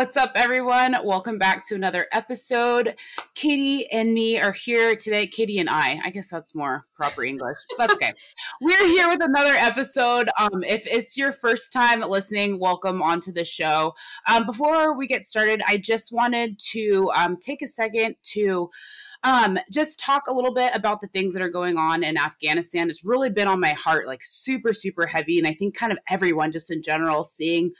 What's up, everyone? Welcome back to another episode. Katie and me are here today. Katie and I. I guess that's more proper English. That's okay. We're here with another episode. Um, if it's your first time listening, welcome onto the show. Um, before we get started, I just wanted to um, take a second to um, just talk a little bit about the things that are going on in Afghanistan. It's really been on my heart, like super, super heavy. And I think kind of everyone, just in general, seeing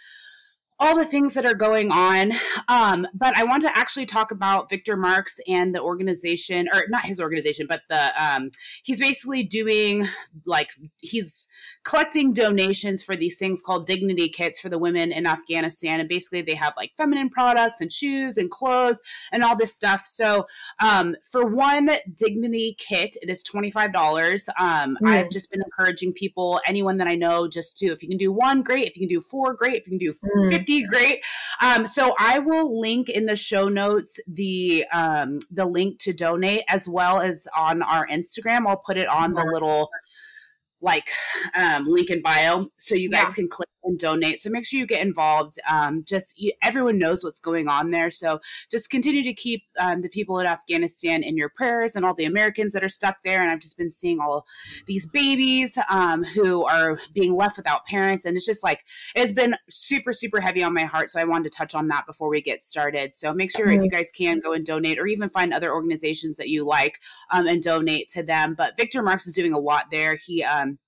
all the things that are going on. Um, but I want to actually talk about Victor Marx and the organization, or not his organization, but the um, he's basically doing like he's collecting donations for these things called dignity kits for the women in Afghanistan, and basically they have like feminine products and shoes and clothes and all this stuff. So um, for one dignity kit, it is twenty five dollars. Um, mm. I've just been encouraging people, anyone that I know, just to if you can do one, great. If you can do four, great. If you can do mm. fifty great. Um, so I will link in the show notes the um, the link to donate as well as on our Instagram. I'll put it on the little like um, link in bio so you guys yeah. can click and donate. So make sure you get involved. Um, just you, everyone knows what's going on there. So just continue to keep um, the people in afghanistan in your prayers and all the americans that are stuck there. And i've just been seeing all these babies um, who are being left without parents. And it's just like it's been super super heavy on my heart. So i wanted to touch on that before we get started. So make sure if you guys can go and donate or even find other organizations that you like um, and donate to them. But victor marx is doing a lot there. He um,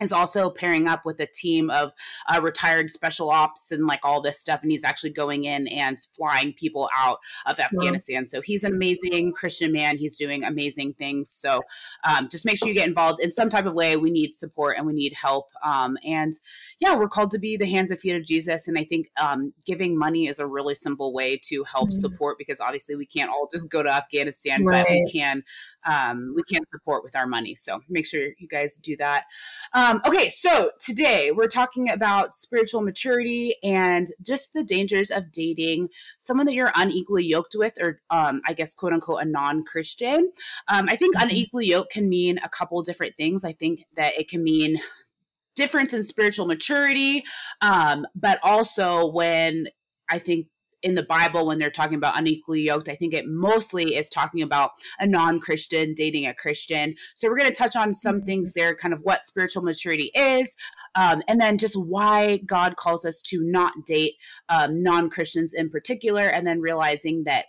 is also pairing up with a team of uh, retired special ops and like all this stuff and he's actually going in and flying people out of afghanistan. So he's an amazing christian man. He's doing amazing things. So um, just make sure you get involved in some type of way. We need support and we need help. Um, and yeah we're called to be the hands and feet of jesus. And i think um, giving money is a really simple way to help mm-hmm. support because obviously we can't all just go to afghanistan right. but we can um, we can't support with our money so make sure you guys do that um, okay, so today we're talking about spiritual maturity and just the dangers of dating someone that you're unequally yoked with, or um, I guess, quote unquote, a non Christian. Um, I think mm-hmm. unequally yoked can mean a couple different things. I think that it can mean difference in spiritual maturity, um, but also when I think in the Bible when they're talking about unequally yoked. I think it mostly is talking about a non Christian dating a Christian. So we're going to touch on some mm-hmm. things there, kind of what spiritual maturity is, um, and then just why God calls us to not date um, non Christians in particular, and then realizing that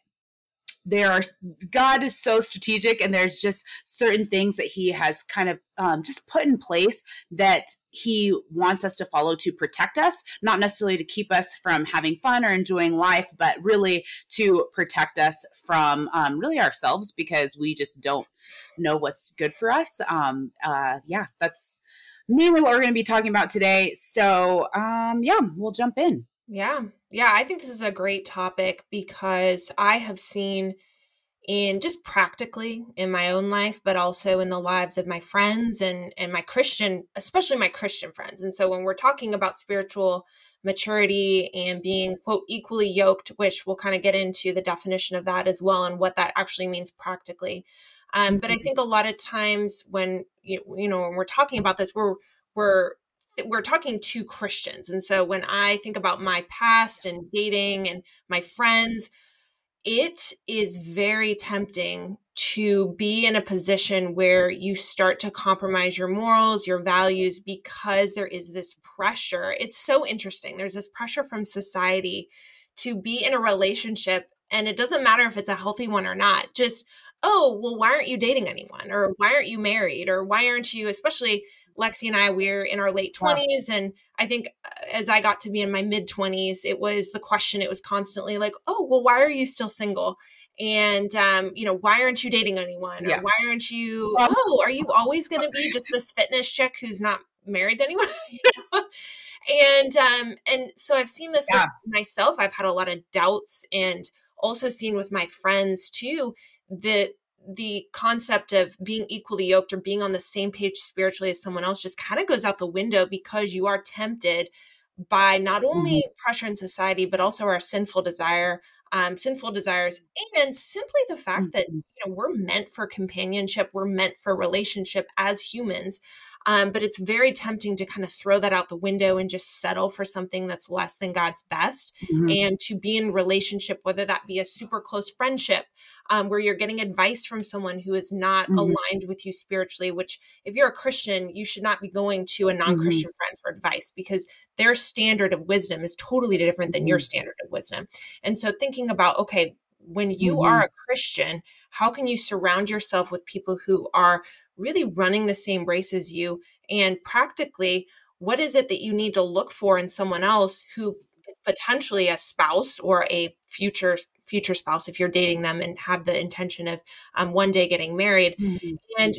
there are god is so strategic and there's just certain things that he has kind of um, just put in place that he wants us to follow to protect us not necessarily to keep us from having fun or enjoying life but really to protect us from um, really ourselves because we just don't know what's good for us. Um, uh, yeah that's mainly what we're going to be talking about today. So um, yeah we'll jump in yeah. Yeah. I think this is a great topic because I have seen in just practically in my own life, but also in the lives of my friends and, and my Christian, especially my Christian friends. And so when we're talking about spiritual maturity and being, quote, equally yoked, which we'll kind of get into the definition of that as well and what that actually means practically. Um, but I mm-hmm. think a lot of times when you, you know when we're talking about this, we're we're we're talking to Christians. And so when I think about my past and dating and my friends, it is very tempting to be in a position where you start to compromise your morals, your values, because there is this pressure. It's so interesting. There's this pressure from society to be in a relationship, and it doesn't matter if it's a healthy one or not. Just, oh, well, why aren't you dating anyone? Or why aren't you married? Or why aren't you, especially Lexi and I, we're in our late 20s. Wow. And I think uh, as I got to be in my mid 20s, it was the question, it was constantly like, oh, well, why are you still single? And, um, you know, why aren't you dating anyone? Or why aren't you, oh, are you always going to be just this fitness chick who's not married to anyone? and, um, and so I've seen this yeah. with myself. I've had a lot of doubts and also seen with my friends too that the concept of being equally yoked or being on the same page spiritually as someone else just kind of goes out the window because you are tempted by not only mm-hmm. pressure in society but also our sinful desire um, sinful desires and simply the fact mm-hmm. that you know we're meant for companionship we're meant for relationship as humans Um, but it's very tempting to kind of throw that out the window and just settle for something that's less than God's best mm-hmm. and to be in relationship, whether that be a super close friendship um, where you're getting advice from someone who is not mm-hmm. aligned with you spiritually, which if you're a Christian, you should not be going to a non Christian mm-hmm. friend for advice because their standard of wisdom is totally different than your mm-hmm. standard of wisdom. And so thinking about, okay, when you mm-hmm. are a Christian, how can you surround yourself with people who are really running the same race as you? And practically, what is it that you need to look for in someone else who potentially a spouse or a future future spouse if you're dating them and have the intention of um, one day getting married mm-hmm. and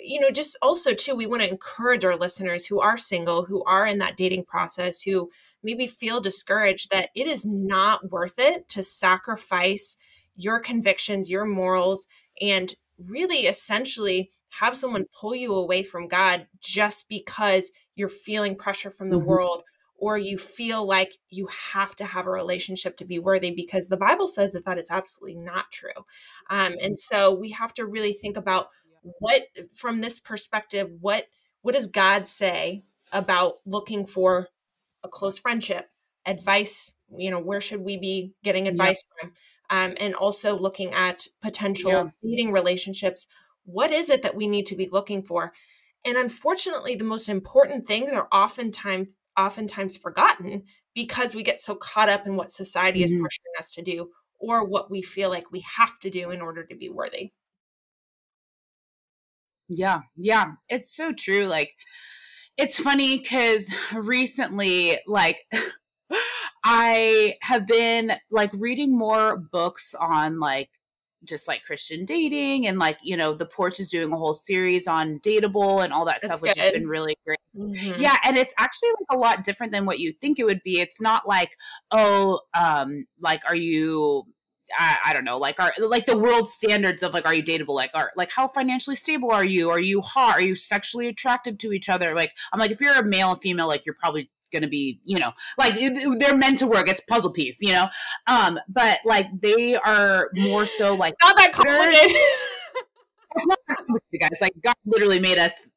you know just also too we want to encourage our listeners who are single who are in that dating process who maybe feel discouraged that it is not worth it to sacrifice your convictions your morals and really essentially have someone pull you away from god just because you're feeling pressure from the mm-hmm. world or you feel like you have to have a relationship to be worthy because the bible says that that is absolutely not true um, and so we have to really think about what from this perspective what what does god say about looking for a close friendship advice you know where should we be getting advice yeah. from um, and also looking at potential yeah. dating relationships what is it that we need to be looking for and unfortunately the most important things are oftentimes oftentimes forgotten because we get so caught up in what society mm-hmm. is pushing us to do or what we feel like we have to do in order to be worthy yeah, yeah, it's so true. Like, it's funny because recently, like, I have been like reading more books on like just like Christian dating and like, you know, the porch is doing a whole series on dateable and all that That's stuff, which has been really great. Mm-hmm. Yeah. And it's actually like a lot different than what you think it would be. It's not like, oh, um, like, are you I, I, don't know, like are like the world standards of like are you dateable? Like are like how financially stable are you? Are you hot? Are you sexually attracted to each other? Like I'm like if you're a male and female, like you're probably gonna be you know like they're meant to work. It's puzzle piece you know? Um but like they are more so like not that complicated it's not guys. Like God literally made us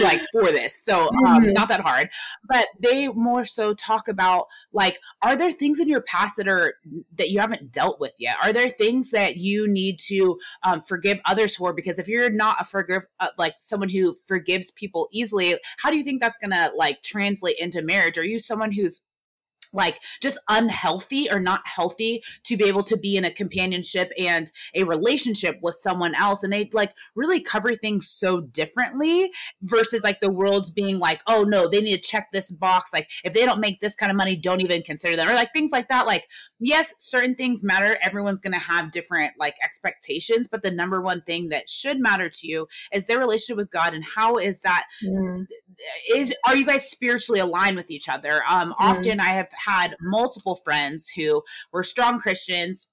like for this, so um, mm-hmm. not that hard. But they more so talk about like, are there things in your past that are that you haven't dealt with yet? Are there things that you need to um, forgive others for? Because if you're not a forgive uh, like someone who forgives people easily, how do you think that's gonna like translate into marriage? Are you someone who's like just unhealthy or not healthy to be able to be in a companionship and a relationship with someone else. And they like really cover things so differently versus like the world's being like oh no they need to check this box. Like if they don't make this kind of money don't even consider them. Or like things like that. Like yes certain things matter. Everyone's going to have different like expectations. But the number one thing that should matter to you is their relationship with god and how is that mm. is are you guys spiritually aligned with each other? Um mm. often i have had multiple friends who were strong Christians,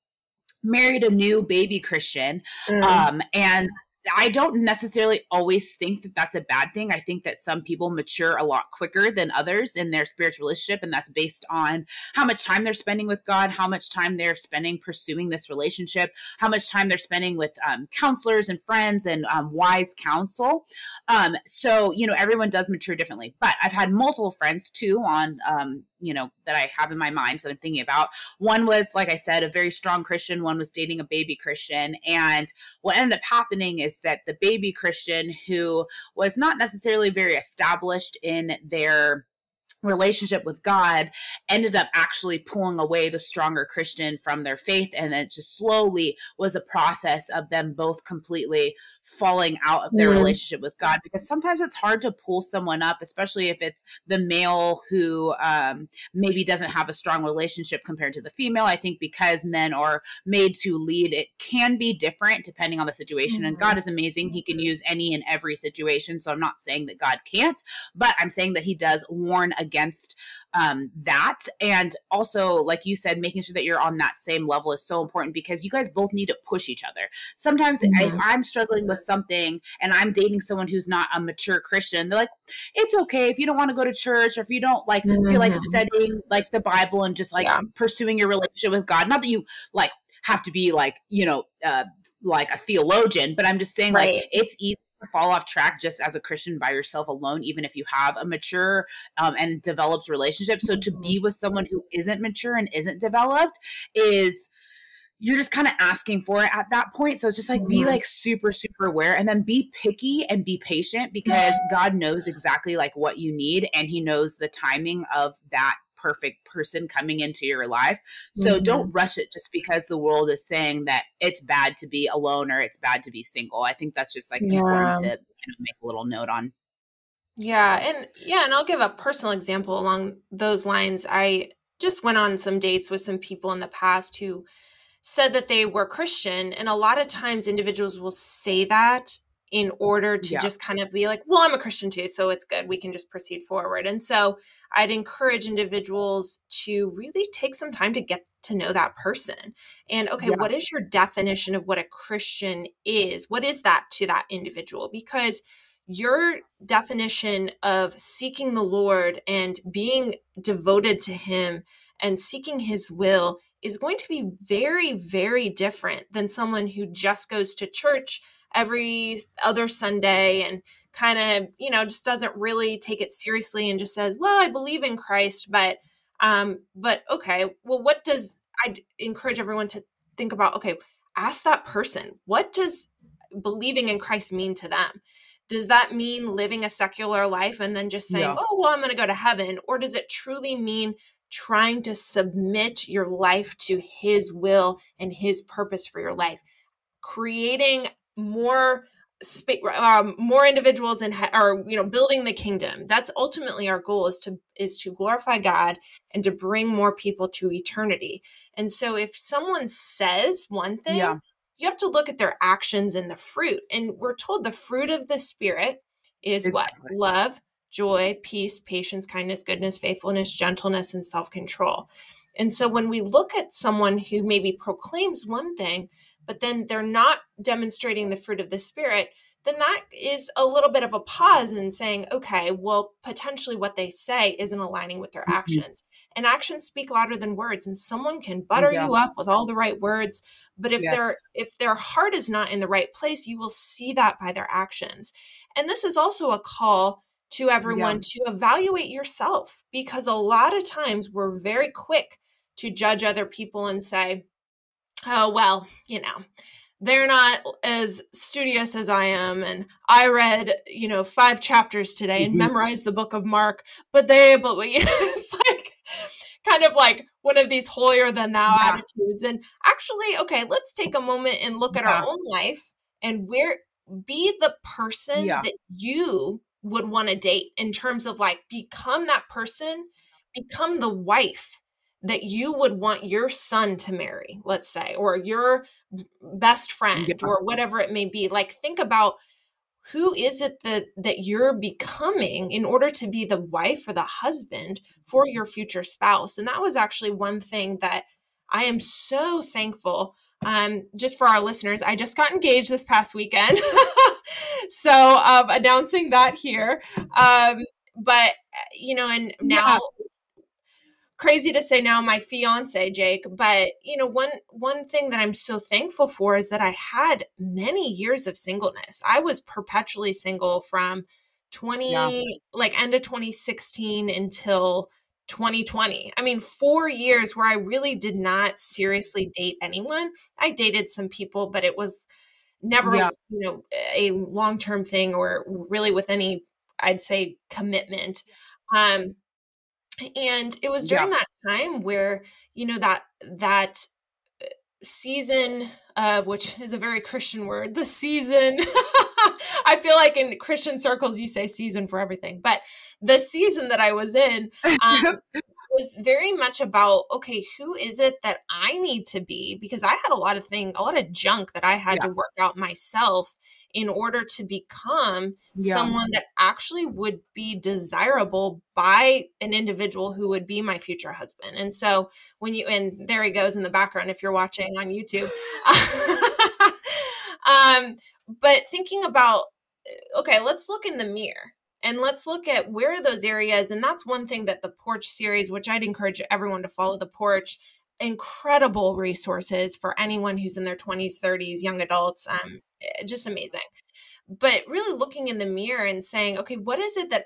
married a new baby Christian, mm. um, and I don't necessarily always think that that's a bad thing. I think that some people mature a lot quicker than others in their spiritual relationship, and that's based on how much time they're spending with God, how much time they're spending pursuing this relationship, how much time they're spending with um, counselors and friends and um, wise counsel. Um, so, you know, everyone does mature differently. But I've had multiple friends too on um, you know that I have in my mind that I'm thinking about. One was like I said a very strong Christian, one was dating a baby Christian and what ended up happening is that the baby Christian who was not necessarily very established in their relationship with God ended up actually pulling away the stronger Christian from their faith. And then it just slowly was a process of them both completely falling out of their mm. relationship with God because sometimes it's hard to pull someone up, especially if it's the male who um, maybe doesn't have a strong relationship compared to the female. I think because men are made to lead, it can be different depending on the situation. Mm. And God mm-hmm. is amazing. He can use any and every situation. So I'm not saying that God can't, but I'm saying that He does warn against um, that. And also, like you said, making sure that you're on that same level is so important because you guys both need to push each other. Sometimes mm-hmm. if I'm struggling with something and I'm dating someone who's not a mature Christian, they're like, it's okay if you don't want to go to church or if you don't like mm-hmm. feel like mm-hmm. studying like the Bible and just like yeah. pursuing your relationship with God. Not that you like have to be like, you know, uh, like a theologian, but I'm just saying right. like it's easy fall off track just as a Christian by yourself alone, even if you have a mature um, and developed relationship. So to be mm-hmm. with someone who isn't mature and isn't developed is you're just kind of asking for it at that point. So it's just like be mm-hmm. like super, super aware and then be picky and be patient because God knows exactly like what you need and He knows the timing of that perfect person coming into your life. So mm-hmm. don't rush it just because the world is saying that it's bad to be alone or it's bad to be single. I think that's just like yeah. important to kind of make a little note on. Yeah, so. and yeah, and I'll give a personal example along those lines. I just went on some dates with some people in the past who said that they were Christian, and a lot of times individuals will say that in order to yeah. just kind of be like, well, I'm a Christian too, so it's good. We can just proceed forward. And so I'd encourage individuals to really take some time to get to know that person. And okay, yeah. what is your definition of what a Christian is? What is that to that individual? Because your definition of seeking the Lord and being devoted to Him and seeking His will is going to be very, very different than someone who just goes to church every other Sunday and kind of, you know, just doesn't really take it seriously and just says, "Well, I believe in Christ, but um but okay, well what does I encourage everyone to think about okay, ask that person, what does believing in Christ mean to them? Does that mean living a secular life and then just saying, yeah. "Oh, well, I'm going to go to heaven," or does it truly mean trying to submit your life to his will and his purpose for your life? Creating more sp- um, more individuals and are you know building the kingdom. That's ultimately our goal is to is to glorify god and to bring more people to eternity. And so if someone says one thing yeah. you have to look at their actions and the fruit. And we're told the fruit of the spirit is exactly. what love joy peace patience kindness goodness faithfulness gentleness and self-control. And so when we look at someone who maybe proclaims one thing but then they're not demonstrating the fruit of the Spirit, then that is a little bit of a pause in saying, okay, well, potentially what they say isn't aligning with their mm-hmm. actions. And actions speak louder than words. And someone can butter yeah. you up with all the right words, but if yes. their if their heart is not in the right place, you will see that by their actions. And this is also a call to everyone yeah. to evaluate yourself because a lot of times we're very quick to judge other people and say, oh, well, you know, they're not as studious as I am. And I read, you know, five chapters today and mm-hmm. memorized the book of Mark, but they, but you know, it's like kind of like one of these holier than thou yeah. attitudes. And actually, okay, let's take a moment and look at yeah. our own life and where be the person yeah. that you would want to date in terms of like become that person, become the wife that you would want your son to marry, let's say, or your best friend yeah. or whatever it may be. Like think about who is it that that you're becoming in order to be the wife or the husband for your future spouse. And that was actually one thing that I am so thankful um, just for our listeners, I just got engaged this past weekend. so um, announcing that here. Um, but, you know, and now crazy to say now my fiance Jake, but you know one one thing that I'm so thankful for is that I had many years of singleness. I was perpetually single from 20 yeah. like end of 2016 until 2020. I mean, 4 years where I really did not seriously date anyone. I dated some people, but it was never yeah. you know a long-term thing or really with any I'd say commitment. Um and it was during yeah. that time where you know that that uh, season of which is a very christian word the season i feel like in christian circles you say season for everything but the season that i was in um, was very much about okay who is it that i need to be because i had a lot of thing a lot of junk that i had yeah. to work out myself in order to become yeah. someone that actually would be desirable by an individual who would be my future husband. And so when you and there he goes in the background if you're watching on YouTube. um but thinking about okay, let's look in the mirror and let's look at where are those areas and that's one thing that the porch series which i'd encourage everyone to follow the porch incredible resources for anyone who's in their 20s 30s young adults um, just amazing. But really looking in the mirror and saying, okay, what is it that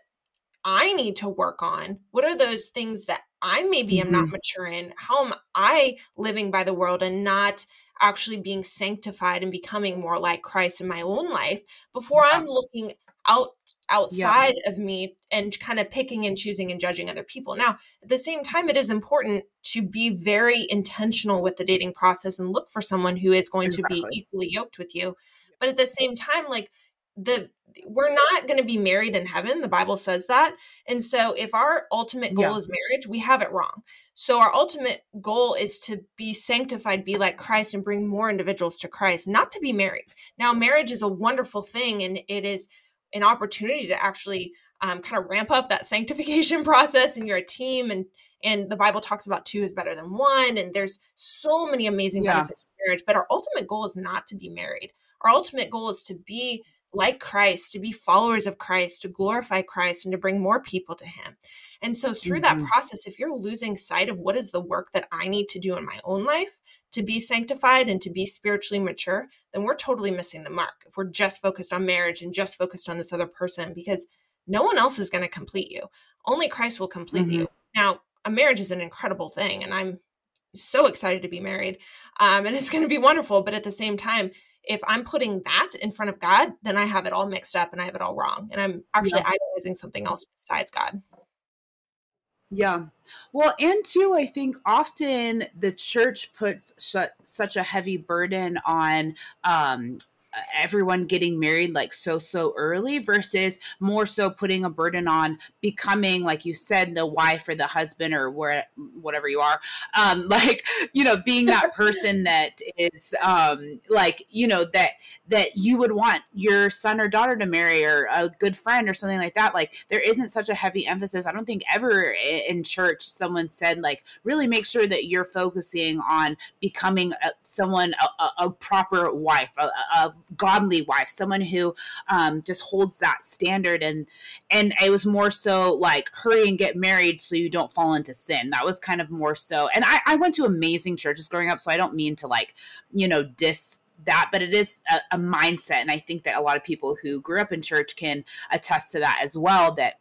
I need to work on? What are those things that I maybe mm-hmm. am not mm-hmm. mature in? How am I living by the world and not actually being sanctified and becoming more like Christ in my own life before yeah. I'm looking out outside yeah. of me and kind of picking and choosing and judging other people. Now, at the same time, it is important to be very intentional with the dating process and look for someone who is going exactly. to be equally yoked with you. But at the same time, like the we're not going to be married in heaven the bible says that and so if our ultimate goal yeah. is marriage we have it wrong so our ultimate goal is to be sanctified be like christ and bring more individuals to christ not to be married now marriage is a wonderful thing and it is an opportunity to actually um, kind of ramp up that sanctification process and you're a team and and the bible talks about two is better than one and there's so many amazing yeah. benefits to marriage but our ultimate goal is not to be married our ultimate goal is to be like Christ, to be followers of Christ, to glorify Christ, and to bring more people to Him. And so, through mm-hmm. that process, if you're losing sight of what is the work that I need to do in my own life to be sanctified and to be spiritually mature, then we're totally missing the mark. If we're just focused on marriage and just focused on this other person, because no one else is going to complete you, only Christ will complete mm-hmm. you. Now, a marriage is an incredible thing, and I'm so excited to be married, um, and it's going to be wonderful. But at the same time, if I'm putting that in front of God, then I have it all mixed up and I have it all wrong. And I'm actually yeah. idolizing something else besides God. Yeah. Well, and too, I think often the church puts sh- such a heavy burden on um, everyone getting married like so so early versus more so putting a burden on becoming like you said the wife or the husband or where whatever you are. Um like you know being that person that is um like you know that that you would want your son or daughter to marry or a good friend or something like that like there isn't such a heavy emphasis. I don't think ever in church someone said like really make sure that you're focusing on becoming a, someone a, a, proper wife a, a godly wife, someone who um, just holds that standard. And and it was more so like hurry and get married so you don't fall into sin. That was kind of more so. And I, I went to amazing churches growing up, so I don't mean to like you know dis that, but it is a, a mindset. And I think that a lot of people who grew up in church can attest to that as well. That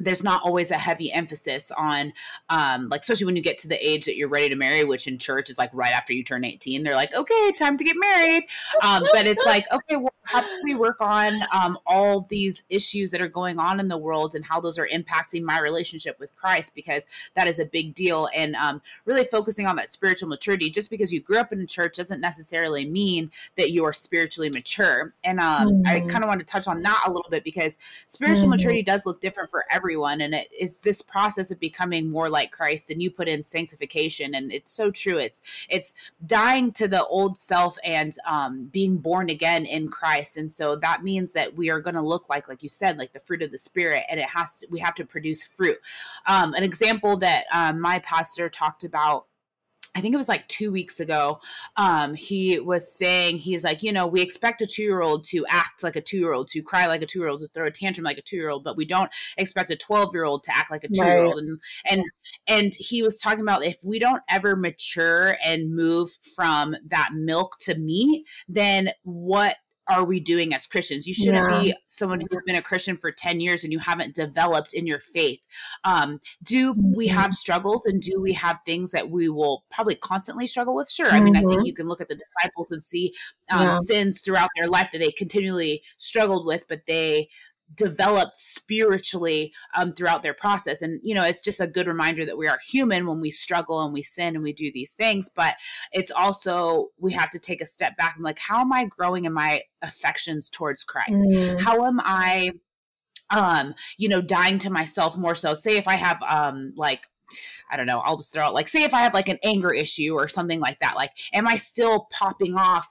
there's not always a heavy emphasis on um like especially when you get to the age that you're ready to marry which in church is like right after you turn 18 they're like okay time to get married um but it's like okay well how do we work on um all these issues that are going on in the world and how those are impacting my relationship with christ because that is a big deal and um really focusing on that spiritual maturity just because you grew up in a church doesn't necessarily mean that you are spiritually mature and um mm-hmm. i kind of want to touch on that a little bit because spiritual mm-hmm. maturity does look different for every everyone and it is this process of becoming more like christ and you put in sanctification and it's so true. It's it's dying to the old self and um, being born again in christ and so that means that we are going to look like like you said like the fruit of the spirit and it has to we have to produce fruit. Um, an example that um, my pastor talked about I think it was like two weeks ago. Um, he was saying, he's like, you know, we expect a two year old to act like a two year old, to cry like a two year old, to throw a tantrum like a two year old, but we don't expect a 12 year old to act like a two year old. Right. And, and, and he was talking about if we don't ever mature and move from that milk to meat, then what are we doing as Christians? You shouldn't yeah. be someone who's been a Christian for 10 years and you haven't developed in your faith. Um, do we mm-hmm. have struggles and do we have things that we will probably constantly struggle with? Sure. I mean, I think mm-hmm. you can look at the disciples and see um, yeah. sins throughout their life that they continually struggled with, but they developed spiritually um, throughout their process. And, you know, it's just a good reminder that we are human when we struggle and we sin and we do these things. But it's also, we have to take a step back and like, how am I growing in my affections towards Christ? Mm. How am I, um, you know, dying to myself more so? Say if I have, um, like, I don't know, I'll just throw out like, say if I have like an anger issue or something like that, like, am I still popping off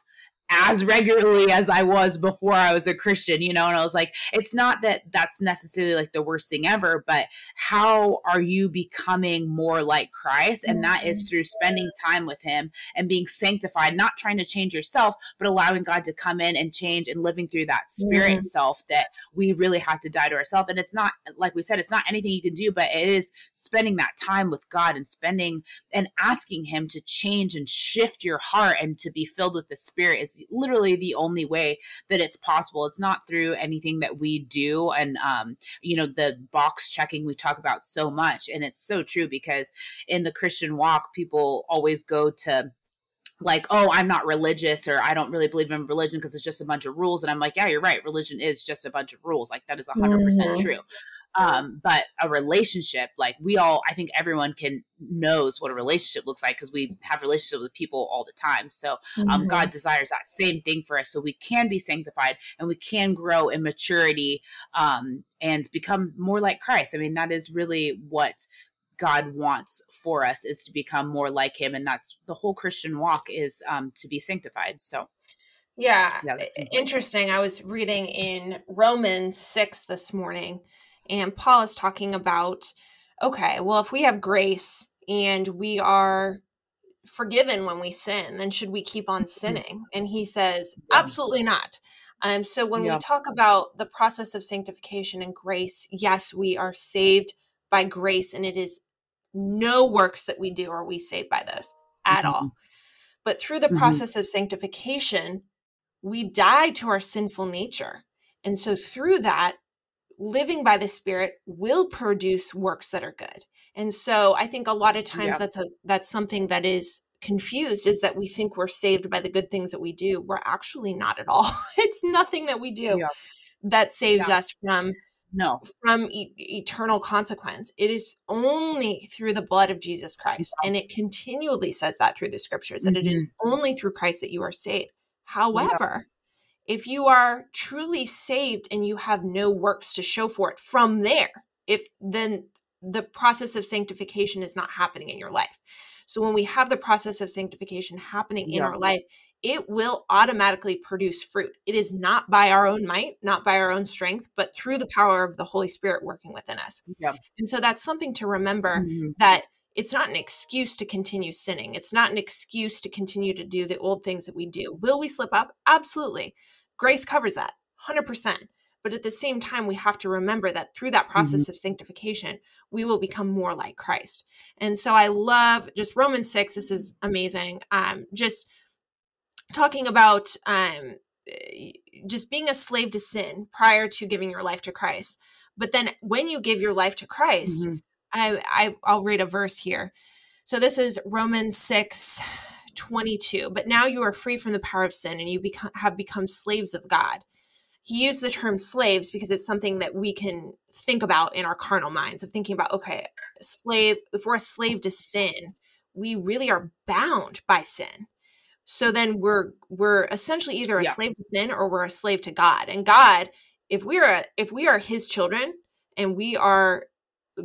as regularly as I was before I was a Christian, you know? And I was like, it's not that that's necessarily like the worst thing ever, but how are you becoming more like Christ? And that is mm-hmm. through spending time with Him and being sanctified, not trying to change yourself, but allowing God to come in and change and living through that spirit self that we really have to die to ourselves. And it's not, like we said, it's not anything you can do, but it is spending that time with God and spending and asking Him to change and shift your heart and to be filled with the Spirit is literally the only way that it's possible. It's not through anything that we do and um, you know, the box checking we talk about so much. And it's so true because in the Christian walk, people always go to like, oh, I'm not religious or I don't really believe in religion because it's just a bunch of rules. And I'm like, yeah, you're right. Religion is just a bunch of rules. Like, that is 100% mm-hmm. true. Um, but a relationship, like, we all, I think everyone can knows what a relationship looks like because we have relationships with people all the time. So, um, mm-hmm. God desires that same thing for us so we can be sanctified and we can grow in maturity um, and become more like Christ. I mean, that is really what God wants for us is to become more like him. And that's the whole Christian walk is um, to be sanctified. So, yeah, yeah interesting. I was reading in Romans 6 this morning, and Paul is talking about okay, well, if we have grace and we are forgiven when we sin, then should we keep on mm-hmm. sinning? And he says, absolutely not. Um, so when yeah. we talk about the process of sanctification and grace, yes, we are saved by grace, and it is no works that we do are we saved by those at mm-hmm. all. But through the mm-hmm. process of sanctification, we die to our sinful nature. And so through that, living by the spirit will produce works that are good. And so I think a lot of times that's a that's something that is confused is that we think we're saved by the good things that we do. We're actually not at all. it's nothing that we do that saves us from no from e- eternal consequence it is only through the blood of jesus christ and it continually says that through the scriptures that mm-hmm. it is mm-hmm. only through christ that you are saved however. If you are truly saved and you have no works to show for it from there if then the process of sanctification is not happening in your life so when we have the process of sanctification happening in yeah. our life it will automatically produce fruit. It is not by our own might, not by our own strength, but through the power of the Holy Spirit working within us. Yeah. And so that's something to remember mm-hmm. that it's not an excuse to continue sinning. It's not an excuse to continue to do the old things that we do. Will we slip up? Absolutely. Grace covers that 100%. But at the same time, we have to remember that through that process mm-hmm. of sanctification, we will become more like Christ. And so I love just Romans 6. This is amazing. Um, just talking about um, just being a slave to sin prior to giving your life to Christ. But then when you give your life to Christ, mm-hmm. I, I I'll read a verse here. So this is Romans 6 22. But now you are free from the power of sin and you become, have become slaves of God. He used the term slaves because it's something that we can think about in our carnal minds of thinking about, okay, slave, if we're a slave to sin, we really are bound by sin so then we're we're essentially either a yeah. slave to sin or we're a slave to god and god if we are if we are his children and we are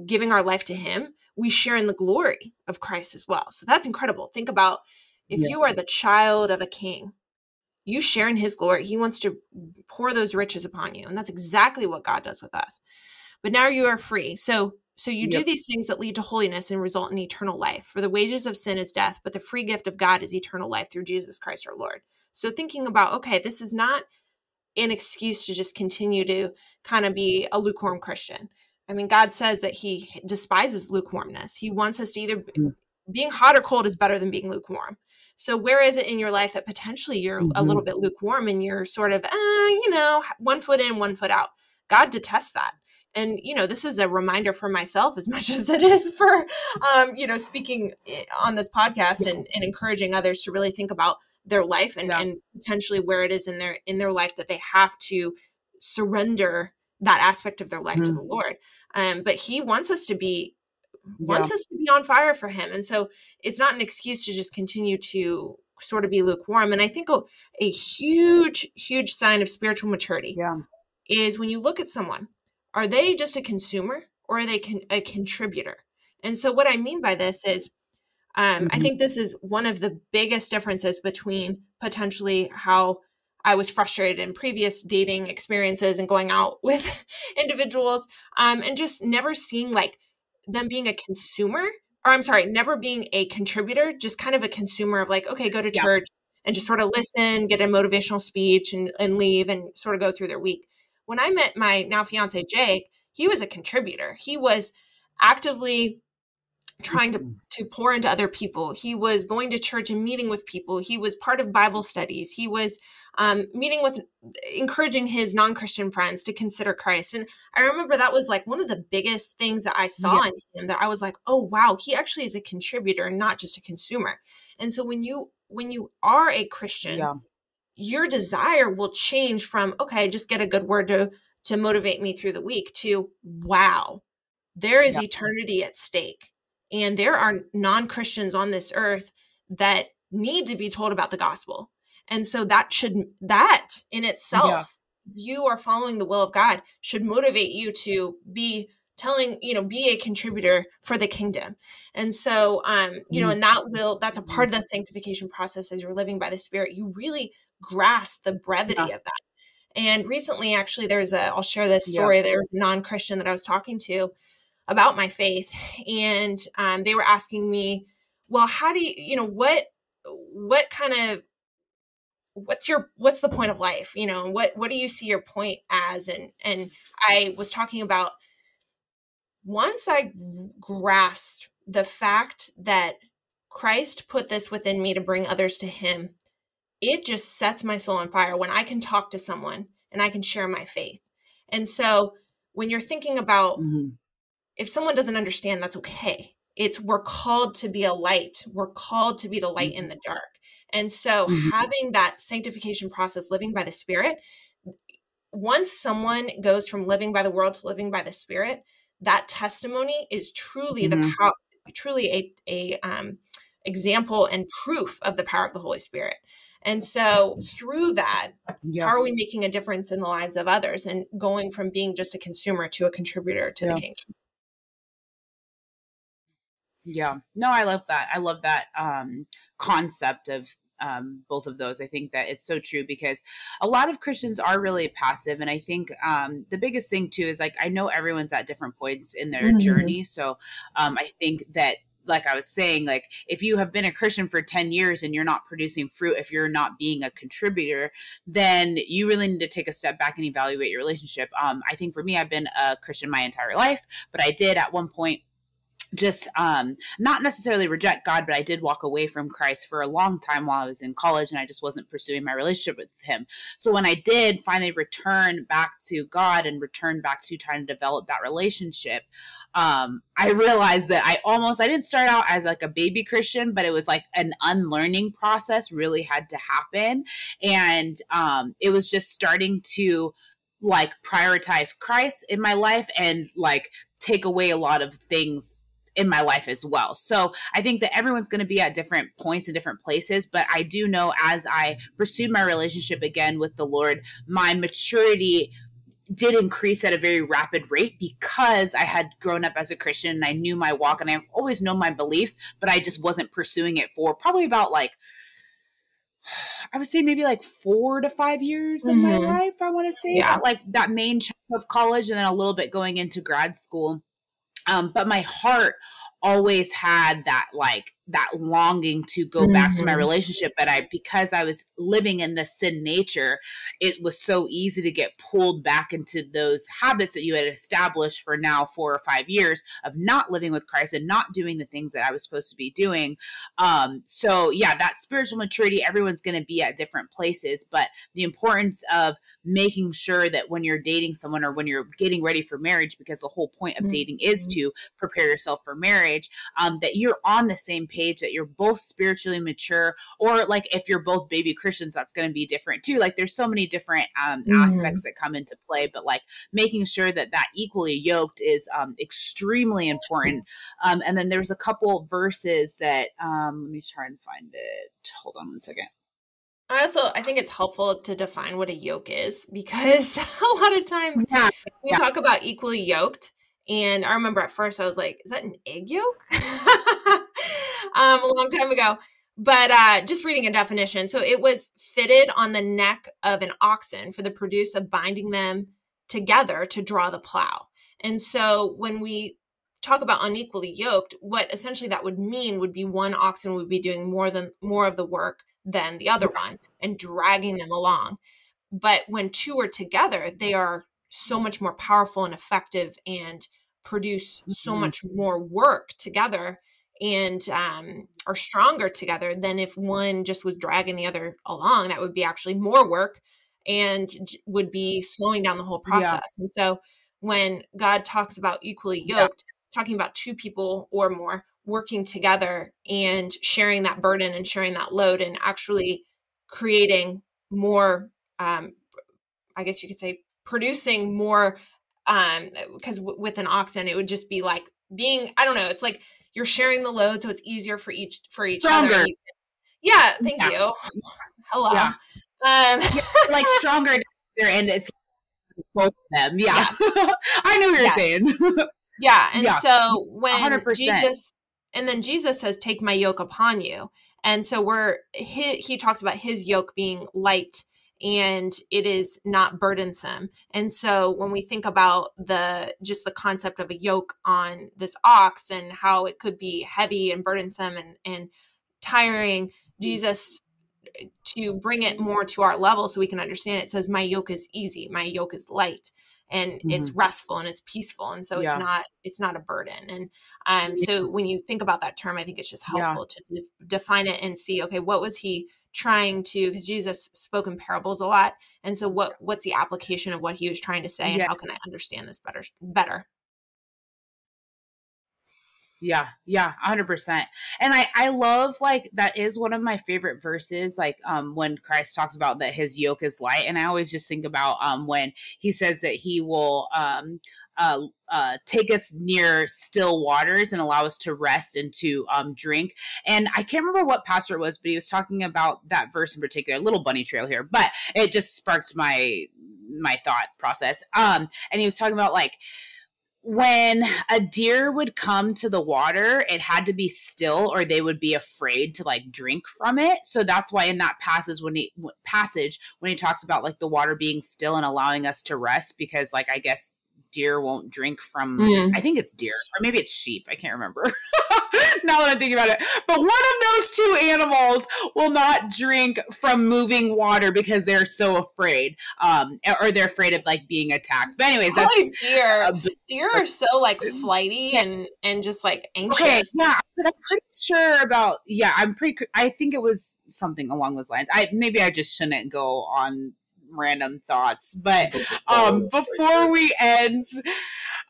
giving our life to him we share in the glory of christ as well so that's incredible think about if yeah. you are the child of a king you share in his glory he wants to pour those riches upon you and that's exactly what god does with us but now you are free so so you yep. do these things that lead to holiness and result in eternal life. For the wages of sin is death, but the free gift of God is eternal life through Jesus Christ our Lord. So thinking about, okay, this is not an excuse to just continue to kind of be a lukewarm Christian. I mean, God says that He despises lukewarmness. He wants us to either. Being hot or cold is better than being lukewarm. So, where is it in your life that potentially you're mm-hmm. a little bit lukewarm and you're sort of, uh, you know, one foot in, one foot out? God detests that and you know this is a reminder for myself as much as it is for um, you know speaking eh, on this podcast and, and encouraging others to really think about their life and, yeah. and potentially where it is in their in their life that they have to surrender that aspect of their life mm-hmm. to the lord um, but he wants us to be wants yeah. us to be on fire for him and so it's not an excuse to just continue to sort of be lukewarm and i think a, a huge huge sign of spiritual maturity yeah. is when you look at someone are they just a consumer or are they con- a contributor? And so, what I mean by this is, um, mm-hmm. I think this is one of the biggest differences between potentially how I was frustrated in previous dating experiences and going out with individuals, um, and just never seeing like them being a consumer, or I'm sorry, never being a contributor, just kind of a consumer of like, okay, go to yeah. church and just sort of listen, get a motivational speech, and, and leave, and sort of go through their week when I met my now fiance Jake, he was a contributor. He was actively trying to, to pour into other people. He was going to church and meeting with people. He was part of Bible studies. He was um, meeting with, encouraging his non Christian friends to consider Christ. And I remember that was like one of the biggest things that I saw yeah. in him that I was like, oh, wow, he actually is a contributor, and not just a consumer. And so when you, when you are a Christian, yeah. your desire will change from, okay, just get a good word to, to motivate me through the week to, wow, there is yeah. eternity at stake and there are non Christians on this earth that need to be told about the gospel. And so that should, that in itself, yeah. you are following the will of God, should motivate you to be telling you know be a contributor for the kingdom and so um you know mm. and that will that's a part of the sanctification process as you're living by the spirit you really grasp the brevity yeah. of that and recently actually there's a i'll share this story yeah. there's a non-christian that i was talking to about my faith and um, they were asking me well how do you you know what what kind of what's your what's the point of life you know what what do you see your point as? And and i was talking about once i grasped the fact that christ put this within me to bring others to him it just sets my soul on fire when i can talk to someone and i can share my faith. And so when you're thinking about mm-hmm if someone doesn't understand, that's okay. It's we're called to be a light. We're called to be the light in mm-hmm. the dark. And so mm-hmm. having that sanctification process, living by the Spirit, once someone goes from living by the world to living by the Spirit, that testimony is truly mm-hmm. the power, truly a a um, example and proof of the power of the Holy Spirit. And so through that, yeah. how are we making a difference in the lives of others and going from being just a consumer to a contributor to yeah. the kingdom? Yeah. No, I love that. I love that um, concept of um, both of those. I think that it's so true because a lot of Christians are really passive. And I think um, the biggest thing, too, is like I know everyone's at different points in their mm-hmm. journey. So um, I think that like I was saying, like if you have been a Christian for 10 years and you're not producing fruit, if you're not being a contributor, then you really need to take a step back and evaluate your relationship. Um, I think for me, I've been a Christian my entire life, but I did at one point just um not necessarily reject God, but I did walk away from Christ for a long time while I was in college and I just wasn't pursuing my relationship with him. So when I did finally return back to God and return back to trying to develop that relationship, um, I realized that I almost I didn't start out as like a baby Christian, but it was like an unlearning process really had to happen. And um it was just starting to like prioritize Christ in my life and like take away a lot of things in my life as well. So I think that everyone's going to be at different points in different places. But I do know as I pursued my relationship again with the Lord, my maturity did increase at a very rapid rate because I had grown up as a Christian and I knew my walk and I've always known my beliefs, but I just wasn't pursuing it for probably about like I would say maybe like four to five years mm-hmm. in my mm-hmm. life, I want to say. Yeah. Like that main chunk of college and then a little bit going into grad school. Um, but my heart always had that like that longing to go mm-hmm. back to my mm-hmm. relationship but i because i was living in the sin nature it was so easy to get pulled back into those habits that you had established for now four or five years of not living with christ and not doing the things that i was supposed to be doing um so yeah that spiritual maturity everyone's going to be at different places but the importance of making sure that when you're dating someone or when you're getting ready for marriage because the whole point of mm-hmm. dating is to prepare yourself for marriage um that you're on the same page that you're both spiritually mature or like if you're both baby christians that's going to be different too like there's so many different um, mm-hmm. aspects that come into play but like making sure that that equally yoked is um, extremely important um, and then there's a couple verses that um, let me try and find it hold on one second I also I think it's helpful to define what a yoke is because a lot of times yeah, we yeah. talk about equally yoked and I remember at first I was like, is that an egg yolk? um, a long time ago. But uh, just reading a definition. So it was fitted on the neck of an oxen for the produce of binding them together to draw the plow. And so when we talk about unequally yoked, what essentially that would mean would be one oxen would be doing more than more of the work than the other one and dragging them along. But when two are together, they are so much more powerful and effective and produce mm-hmm. so much more work together and um, are stronger together than if one just was dragging the other along. That would be actually more work and would be slowing down the whole process. Yeah. And so when God talks about equally yoked, yeah. talking about two people or more working together and sharing that burden and sharing that load and actually creating more um, i guess you could say producing more um because w- with an oxen it would just be like being i don't know it's like you're sharing the load so it's easier for each for each stronger. other yeah thank yeah. you hello yeah. um like stronger and it's both of them yeah i know what you're saying yeah and so when 100%. jesus and then jesus says take my yoke upon you and so we're he, he talks about his yoke being light and it is not burdensome. And so when we think about the just the concept of a yoke on this ox and how it could be heavy and burdensome and and tiring, Jesus to bring it more to our level so we can understand it says my yoke is easy, my yoke is light and mm-hmm. it's restful and it's peaceful and so yeah. it's not it's not a burden and um so when you think about that term i think it's just helpful yeah. to de- define it and see okay what was he trying to because jesus spoke in parables a lot. And so what what's the application of what he was trying to say and yes. how can i understand this better better yeah yeah 100% and i i love like that is one of my favorite verses like um when christ talks about that his yoke is light and i always just think about um when he says that he will um uh, uh, take us near still waters and allow us to rest and to um, drink. And I can't remember what pastor it was, but he was talking about that verse in particular. Little bunny trail here, but it just sparked my my thought process. Um, and he was talking about like when a deer would come to the water, it had to be still or they would be afraid to like drink from it. So that's why in that passage when he passage when he talks about like the water being still and allowing us to rest because like I guess deer won't drink from mm. I think it's deer or maybe it's sheep. I can't remember. now that I'm thinking about it. But one of those two animals will not drink from moving water because they're so afraid. Um or they're afraid of like being attacked. But anyways, that's deer. Uh, deer are so like flighty and and just like anxious. Okay, yeah, but I'm pretty sure about yeah, I'm pretty I think it was something along those lines. I maybe I just shouldn't go on random thoughts. But um, before we end,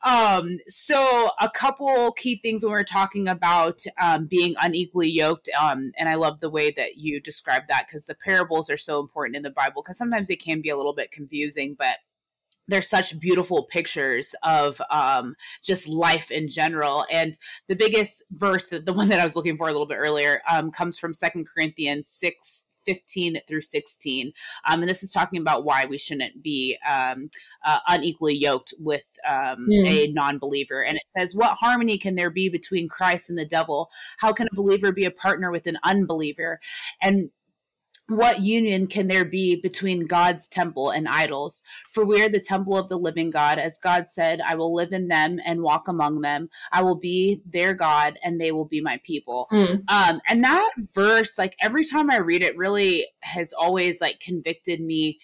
um, so a couple key things when we're talking about um, being unequally yoked, um, and I love the way that you describe that because the parables are so important in the Bible because sometimes they can be a little bit confusing, but they're such beautiful pictures of um, just life in general. And the biggest verse, that the one that I was looking for a little bit earlier, um, comes from Second Corinthians 6 15 through 16. Um, and this is talking about why we shouldn't be um, uh, unequally yoked with um, mm. a non believer. And it says, What harmony can there be between Christ and the devil? How can a believer be a partner with an unbeliever? And what union can there be between God's temple and idols? For we are the temple of the living God. As God said, I will live in them and walk among them. I will be their God and they will be my people. Mm. Um, and that verse, like every time I read it, really has always like convicted me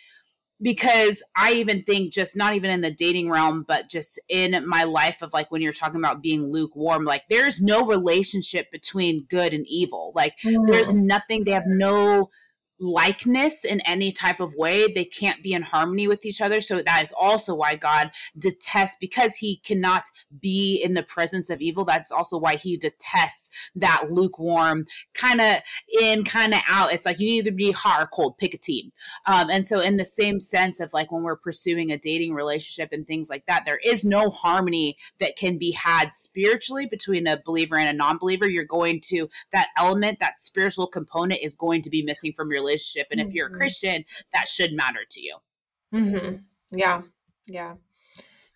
because I even think just not even in the dating realm, but just in my life of like when you're talking about being lukewarm, like there's no relationship between good and evil. Like mm. there's nothing, they have no likeness in any type of way they can't be in harmony with each other. So that is also why god detests because he cannot be in the presence of evil that's also why he detests that lukewarm kind of in kind of out. It's like you need to be hot or cold pick a team. Um, and so in the same sense of like when we're pursuing a dating relationship and things like that there is no harmony that can be had spiritually between a believer and a non-believer. You're going to that element that spiritual component is going to be missing from your relationship and mm-hmm. if you're a mm-hmm. christian that should matter to you mm-hmm. yeah yeah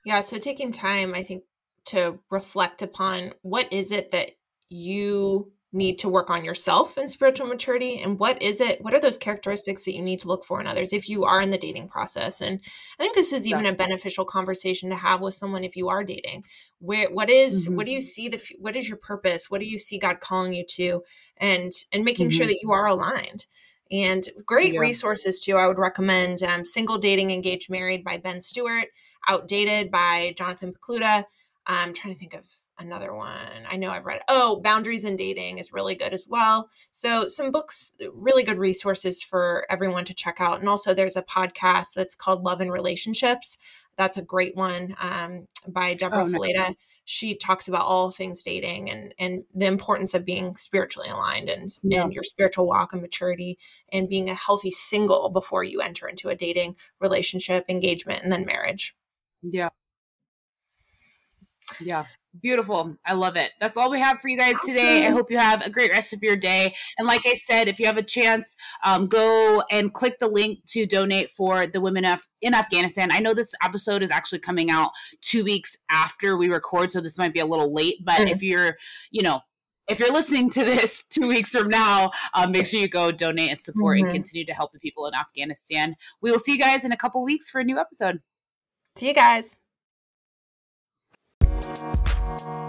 yeah so taking time i think to reflect upon what is it that you need to work on yourself in spiritual maturity and what is it what are those characteristics that you need to look for in others if you are in the dating process and i think this is even a beneficial conversation to have with someone if you are dating where what is, mm-hmm. what do you see the what is your purpose what do you see god calling you to and and making mm-hmm. sure that you are aligned and great yeah. resources too. I would recommend um, Single Dating Engaged Married by Ben Stuart, Outdated by Jonathan Pokluda. I'm trying to think of another one. I know I've read. It. Oh, Boundaries in Dating is really good as well. So some books, really good resources for everyone to check out. And also there's a podcast that's called Love and Relationships. That's a great one um, by Deborah oh, Fileta. She talks about all things dating and and the importance of being spiritually aligned and, yeah. and your spiritual walk and maturity and being a healthy single before you enter into a dating relationship, engagement, and then marriage. Yeah. Yeah. Beautiful. I love it. That's all we have for you guys awesome. today. I hope you have a great rest of your day. And like I said, if you have a chance, um, go and click the link to donate for the women of, in Afghanistan. I know this episode is actually coming out two weeks after we record, so this might be a little late. But mm-hmm. if you're, you know, if you're listening to this two weeks from now, um, make sure you go donate and support mm-hmm. and continue to help the people in Afghanistan. We will see you guys in a couple weeks for a new episode. See you guys. Thank.